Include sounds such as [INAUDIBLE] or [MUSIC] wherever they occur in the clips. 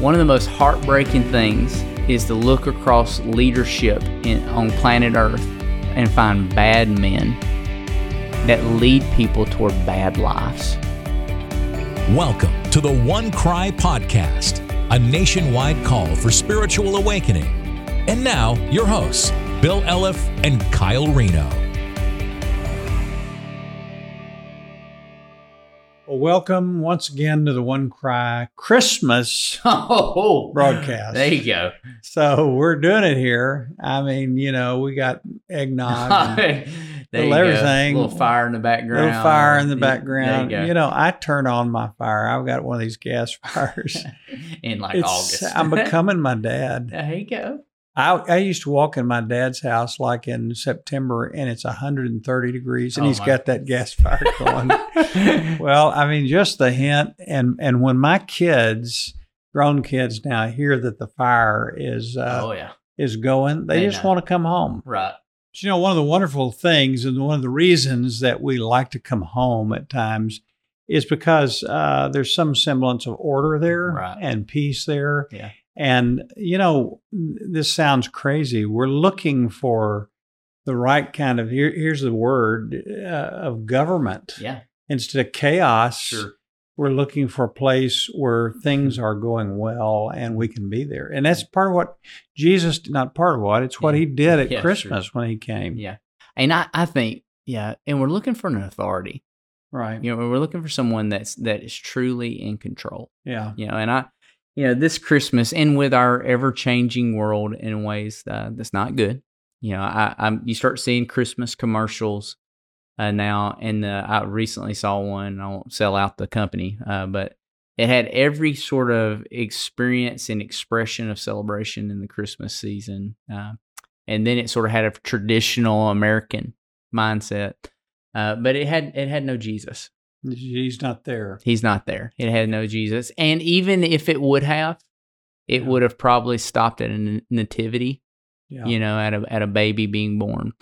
One of the most heartbreaking things is to look across leadership in, on planet Earth and find bad men that lead people toward bad lives. Welcome to the OneCry Podcast, a nationwide call for spiritual awakening. And now, your hosts, Bill Elliff and Kyle Reno. Welcome once again to the OneCry Christmas [LAUGHS] Oh, broadcast. there you go. So we're doing it here. I mean, you know, we got eggnog, and [LAUGHS] you Well, go. everything- A little fire in the background. little fire in the background. You You, know, I turn on my fire. I've got one of these gas [LAUGHS] fires. in like It's, August. I'm becoming my dad. there you go. I, I used to walk in my dad's house like in September, and it's 130 degrees, and Oh, he's my- got that gas fire going. [LAUGHS] well, I mean, just the hint, and and when my kids, grown kids now, hear that the fire is uh, oh yeah, is going, they, They just know. want to come home. right. But, you know, one of the wonderful things, and one of the reasons that we like to come home at times, is because uh, there's some semblance of order there Right. and peace there. Yeah. And you know, this sounds crazy. We're looking for the right kind of here, here's the word uh, of government Yeah, instead of chaos. sure. We're looking for a place where things are going well and we can be there. And that's part of what Jesus, not part of what, it's what Yeah. he did at Yeah, Christmas when he came. Yeah, and I, I think yeah, and we're looking for an authority. Right. You know, we're looking for someone that's that is truly in control. Yeah. You know, and I, you know, this Christmas and with our ever changing world in ways uh, that's not good. You know, I, I'm you start seeing Christmas commercials uh, now, and uh, I recently saw one. I won't sell out the company, uh, but it had every sort of experience and expression of celebration in the Christmas season, uh, and then it sort of had a traditional American mindset, uh, but it had it had no Jesus. He's not there. He's not there. It had no Jesus. And even if it would have, it Yeah. would have probably stopped at a nativity, Yeah. you know, at a at a baby being born.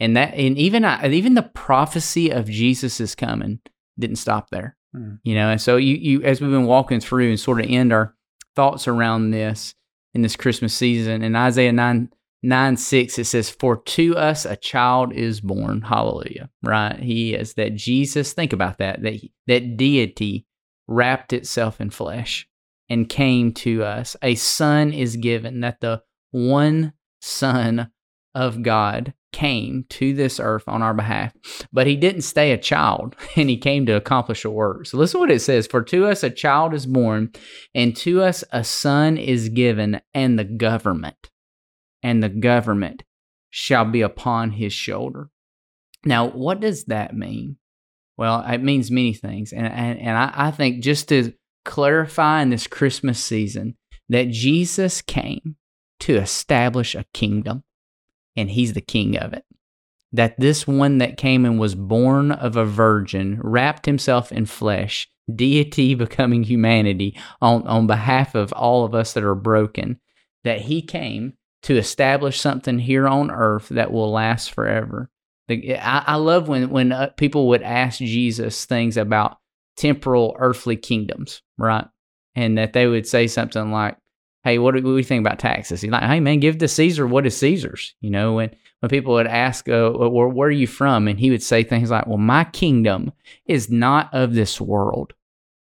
And that and even I, even the prophecy of Jesus is coming didn't stop there. Hmm. You know, and so you you as we've been walking through and sort of end our thoughts around this in this Christmas season in Isaiah 9 9 6 it says for to us a child is born. Hallelujah right? He is that jesus think about that that that deity wrapped itself in flesh and came to us. A son is given that the one son of god came to this earth on our behalf but he didn't stay a child [LAUGHS] and he came to accomplish a work. So listen what it says for to us a child is born and to us a son is given and the government and the government shall be upon his shoulder. Now, what does that mean? Well, it means many things. And, and, and I, I think just to clarify in this Christmas season that Jesus came to establish a kingdom, and he's the king of it. That this one that came and was born of a virgin, wrapped himself in flesh, deity [LAUGHS] becoming humanity on, on behalf of all of us that are broken, that he came to establish something here on earth that will last forever. I, love when when uh, people would ask Jesus things about temporal earthly kingdoms, right? And that they would say something like, "Hey, what do, you think about taxes?" He's like, "Hey, man, give to Caesar what is Caesar's." You know, when when people would ask, uh, "Where, where are you from?" and he would say things like, "Well, my kingdom is not of this world,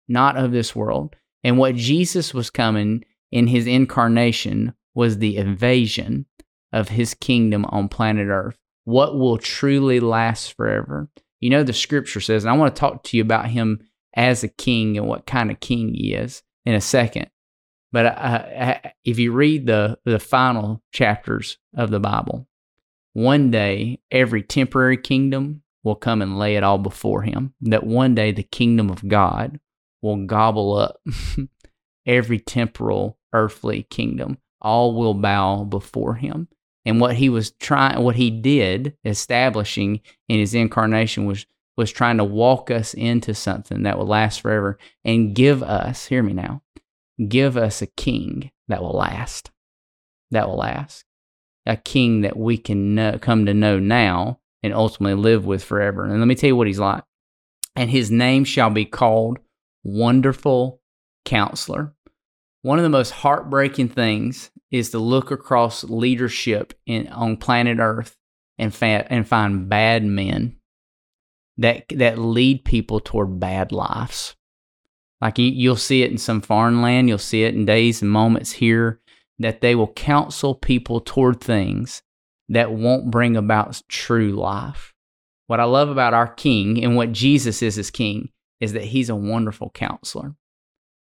not of this world." And what Jesus was coming in his incarnation was the invasion of his kingdom on planet Earth. What will truly last forever? You know, the scripture says, and I want to talk to you about him as a king and what kind of king he is in a second. But uh, uh, if you read the, the final chapters of the Bible, one day every temporary kingdom will come and lay it all before him. That one day the kingdom of God will gobble up [LAUGHS] every temporal earthly kingdom. All will bow before him. And what he was trying, what he did, establishing in his incarnation was was trying to walk us into something that will last forever and give us, hear me now, give us a king that will last. That will last. A king that we can know, come to know now and ultimately live with forever. And let me tell you what he's like. And his name shall be called Wonderful Counselor, One of the most heartbreaking things is to look across leadership in, on planet Earth and, fa- and find bad men that that lead people toward bad lives. Like you, you'll see it in some foreign land, you'll see it in days and moments here that they will counsel people toward things that won't bring about true life. What I love about our King and what Jesus is as King is that he's a wonderful counselor.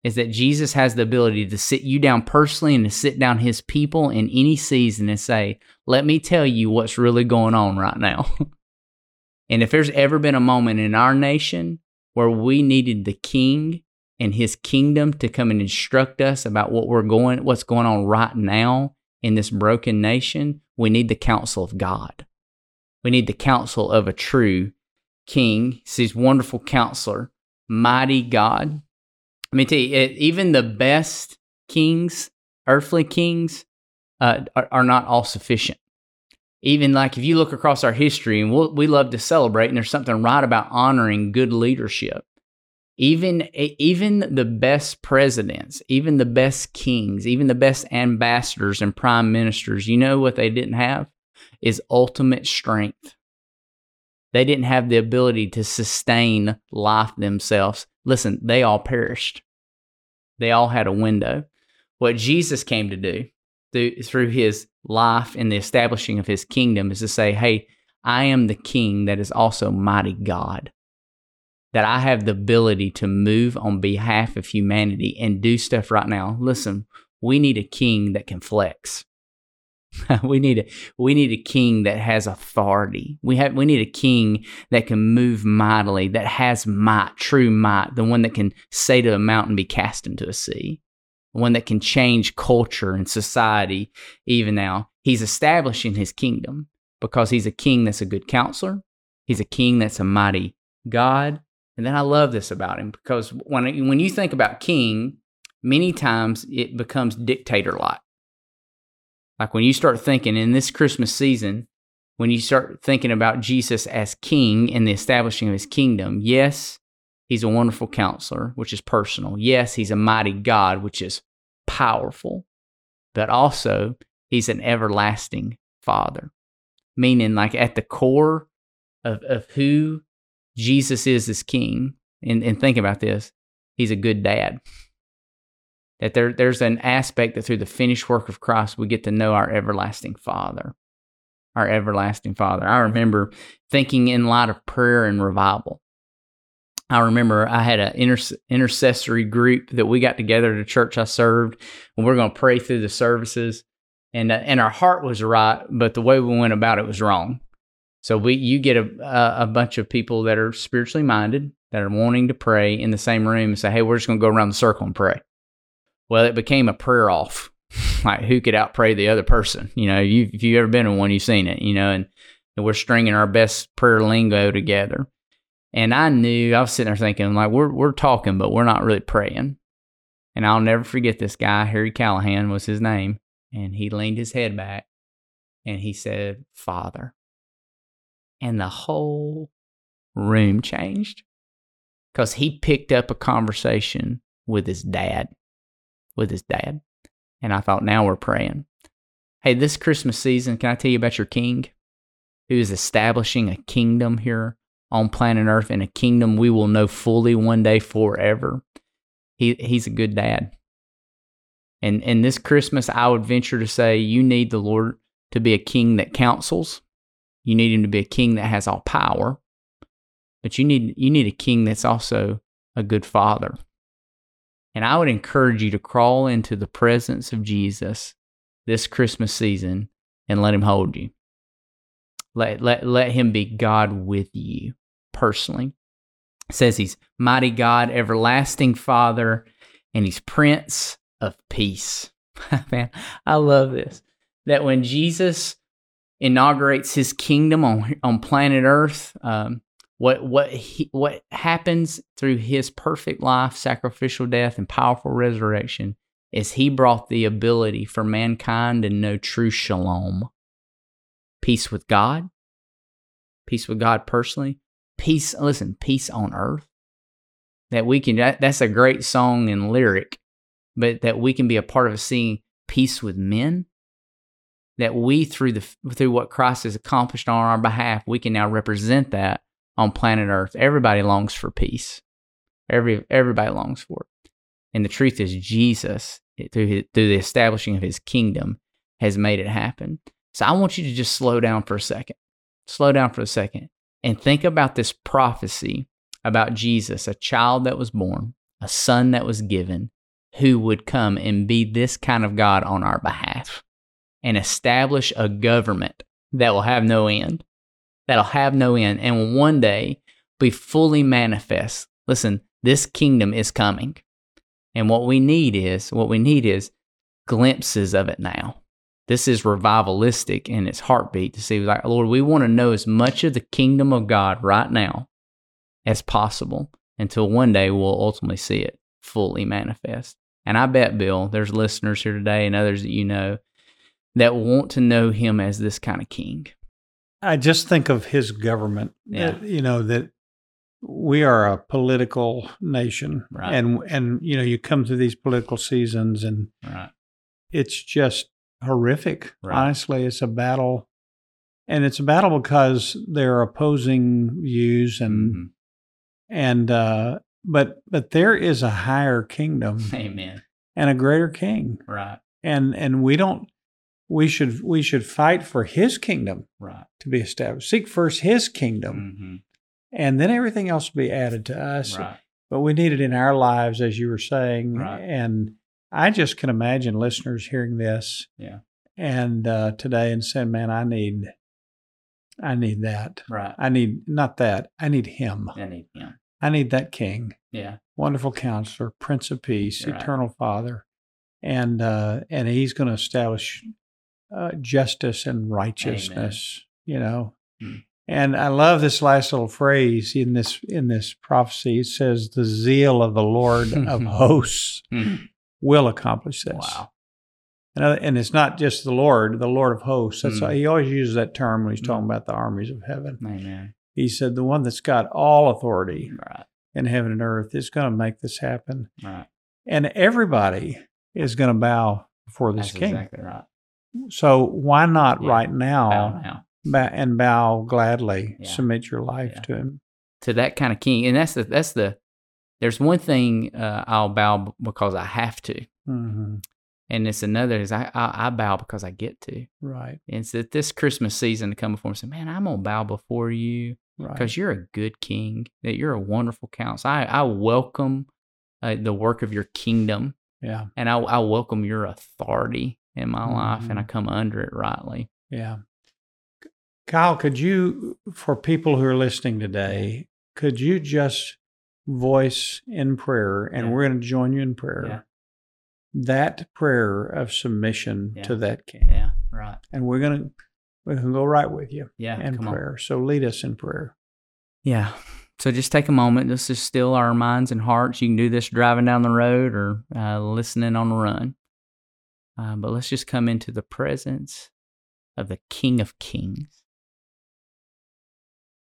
Is that Jesus has the ability to sit you down personally and to sit down his people in any season and say, Let me tell you what's really going on right now. [LAUGHS] and if there's ever been a moment in our nation where we needed the king and his kingdom to come and instruct us about what we're going what's going on right now in this broken nation, we need the counsel of God. We need the counsel of a true king. He's wonderful counselor, mighty God. Let me tell you, even the best kings, earthly kings, uh, are, are, not all sufficient. Even like if you look across our history, and we'll, we love to celebrate, and there's something right about honoring good leadership. Even even the best presidents, even the best kings, even the best ambassadors and prime ministers, you know what they didn't have is ultimate strength. They didn't have the ability to sustain life themselves. Listen, they all perished. They all had a window. What Jesus came to do through, through his life and the establishing of his kingdom is to say, hey, I am the king that is also mighty God that I have the ability to move on behalf of humanity and do stuff right now. Listen, we need a king that can flex. [LAUGHS] we need a we need a king that has authority. We have we need a king that can move mightily, that has might, true might, the one that can say to a mountain be cast into a sea. The one that can change culture and society even now. He's establishing his kingdom because he's a king that's a good counselor. He's a king that's a mighty God and then I love this about him because when when you think about king, many times it becomes dictator like. Like when you start thinking in this Christmas season, when you start thinking about Jesus as king and the establishing of his kingdom, yes, he's a wonderful counselor, which is personal. Yes, he's a mighty God, which is powerful. But also, he's an everlasting father, meaning like at the core of, of who Jesus is as king, and, and think about this, he's a good dad. That there, there's an aspect that through the finished work of Christ, we get to know our everlasting Father. Our everlasting Father. I remember thinking in light of prayer and revival. I remember I had an inter- intercessory group that we got together at a church I served, and we are going to pray through the services. And, uh, and our heart was right, but the way we went about it was wrong. So we you get a a bunch of people that are spiritually minded that are wanting to pray in the same room and say, "Hey, we're just going to go around the circle and pray." Well, it became a prayer off. [LAUGHS] like who could out pray the other person? You know, you if you've ever been in one, you've seen it. You know, and, and we're stringing our best prayer lingo together. And I knew I was sitting there thinking, like, we're we're talking, but we're not really praying. And I'll never forget this guy, Harry Callahan was his name, and he leaned his head back and he said, "Father." and the whole room changed because he picked up a conversation with his dad. With his dad. And I thought, now we're praying. Hey, this Christmas season, can I tell you about your king who is establishing a kingdom here on planet Earth and a kingdom we will know fully one day forever? He, he's a good dad. And, and this Christmas, I would venture to say you need the Lord to be a king that counsels you need him to be a king that has all power, but you need you need a king that's also a good father. And I would encourage you to crawl into the presence of Jesus this Christmas season and let him hold you. Let, let, let him be God with you personally. It says he's mighty God, everlasting Father, and he's Prince of Peace. [LAUGHS] Man, I love this. That when Jesus inaugurates his kingdom on on planet Earth. Um, what what he, what happens through his perfect life, sacrificial death, and powerful resurrection is he brought the ability for mankind to know true shalom, peace with God, peace with God personally, peace. Listen, peace on earth. That we can. That, that's a great song and lyric, but that we can be a part of seeing peace with men. That we, through the through what Christ has accomplished on our behalf, we can now represent that on planet Earth. Everybody longs for peace. Every everybody longs for it. And the truth is, Jesus, through his, through the establishing of His kingdom, has made it happen. So I want you to just slow down for a second. Slow down for a second and think about this prophecy about Jesus, a child that was born, a son that was given, who would come and be this kind of God on our behalf and establish a government that will have no end, that'll have no end, and will one day be fully manifest. Listen, this kingdom is coming. And what we need is, what we need is glimpses of it now. This is revivalistic in its heartbeat to see, like, Lord, we want to know as much of the kingdom of God right now as possible until one day we'll ultimately see it fully manifest. And I bet, Bill, there's listeners here today and others that you know that want to know him as this kind of king. I just think of his government. Yeah. that, you know that we are a political nation, Right. and and you know you come through these political seasons, and Right. it's just horrific. Right. Honestly, it's a battle, and it's a battle because they're opposing views, and Mhm. and uh, but but there is a higher kingdom Amen. and a greater king, Right. and and we don't. We should we should fight for His kingdom Right. to be established. Seek first His kingdom hmm and then everything else will be added to us. Right. But we need it in our lives, as you were saying. Right. And I just can imagine listeners hearing this, Yeah. and uh, today and saying, "Man, I need, I need that. Right. I need not that. I need Him. I need him. I need that King, Yeah. wonderful Counselor, Prince of Peace, Right. Eternal Father, and uh, and He's going to establish uh, justice and righteousness. You know." Hmm. And I love this last little phrase in this in this prophecy. It says, "The zeal of the Lord of [LAUGHS] hosts Mhm. will accomplish this." Wow. And, and it's not just the Lord, the Lord of hosts. That's Mm. he always uses that term when he's talking Mm. about the armies of heaven. Amen. He said, "The one that's got all authority Right. in heaven and earth is going to make this happen, Right. and everybody is going to bow before this That's King. exactly right. So why not Yeah. right now, Bow now. bow and bow gladly, Yeah. submit your life Yeah. to Him." to that kind of king. And that's the that's the there's one thing uh, I'll bow because I have to, hmm and it's another is I, I I bow because I get to. Right. And it's that this Christmas season to come before me and say, man, I'm gonna bow before you Right. because you're a good king, that you're a wonderful counselor. I I welcome uh, the work of your kingdom, yeah. and I I welcome your authority in my life, and I Mhm. come under it rightly. Yeah. Kyle, could you, for people who are listening today, could you just voice in prayer, and Yeah. we're going to join you in prayer, Yeah. that prayer of submission Yeah. to that King, Yeah, right. and we're going to we can go right with you Yeah, in come on. prayer. So lead us in prayer. Yeah. So just take a moment This is still our minds and hearts. You can do this driving down the road or uh, listening on the run. Uh, but let's just come into the presence of the King of Kings.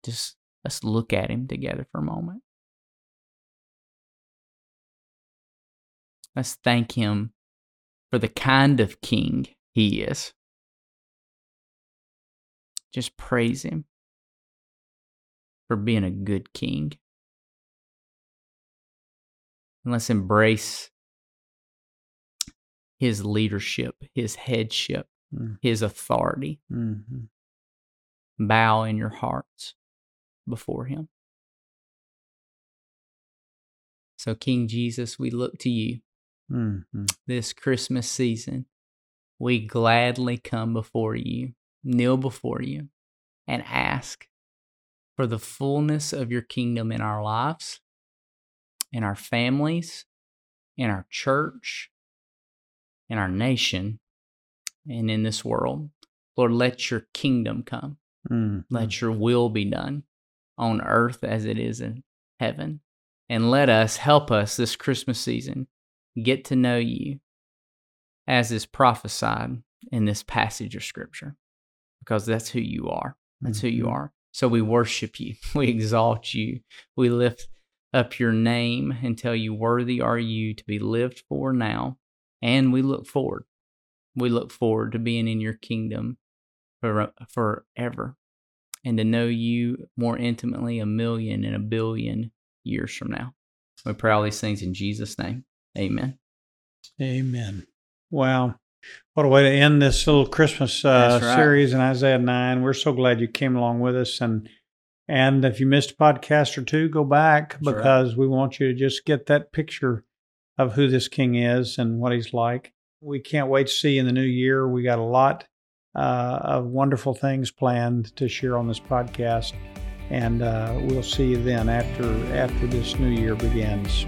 Just let's look at him together for a moment. Let's thank him for the kind of king he is. Just praise him for being a good king. And let's embrace his leadership, his headship, Mm. his authority. Mhm. Bow in your hearts before him. So, King Jesus, we look to you Mhm. this Christmas season. We gladly come before you, kneel before you, and ask for the fullness of your kingdom in our lives, in our families, in our church, in our nation, and in this world. Lord, let your kingdom come. Mhm. Let your will be done on earth as it is in heaven. And let us help us this Christmas season get to know you as is prophesied in this passage of scripture because that's who you are. That's who you Mhm. are. So we worship you. [LAUGHS] We exalt you. We lift up your name and tell you, Worthy are you to be lived for now. And we look forward. We look forward to being in your kingdom for, forever and to know you more intimately a million and a billion years from now. We pray all these things in Jesus' name. Amen. Amen. Wow. What a way to end this little Christmas uh, right. series in Isaiah 9. We're so glad you came along with us. And and if you missed a podcast or two, go back That's because right. we want you to just get that picture of who this king is and what he's like. We can't wait to see in the new year. We got a lot uh, of wonderful things planned to share on this podcast. And uh, we'll see you then after after this new year begins.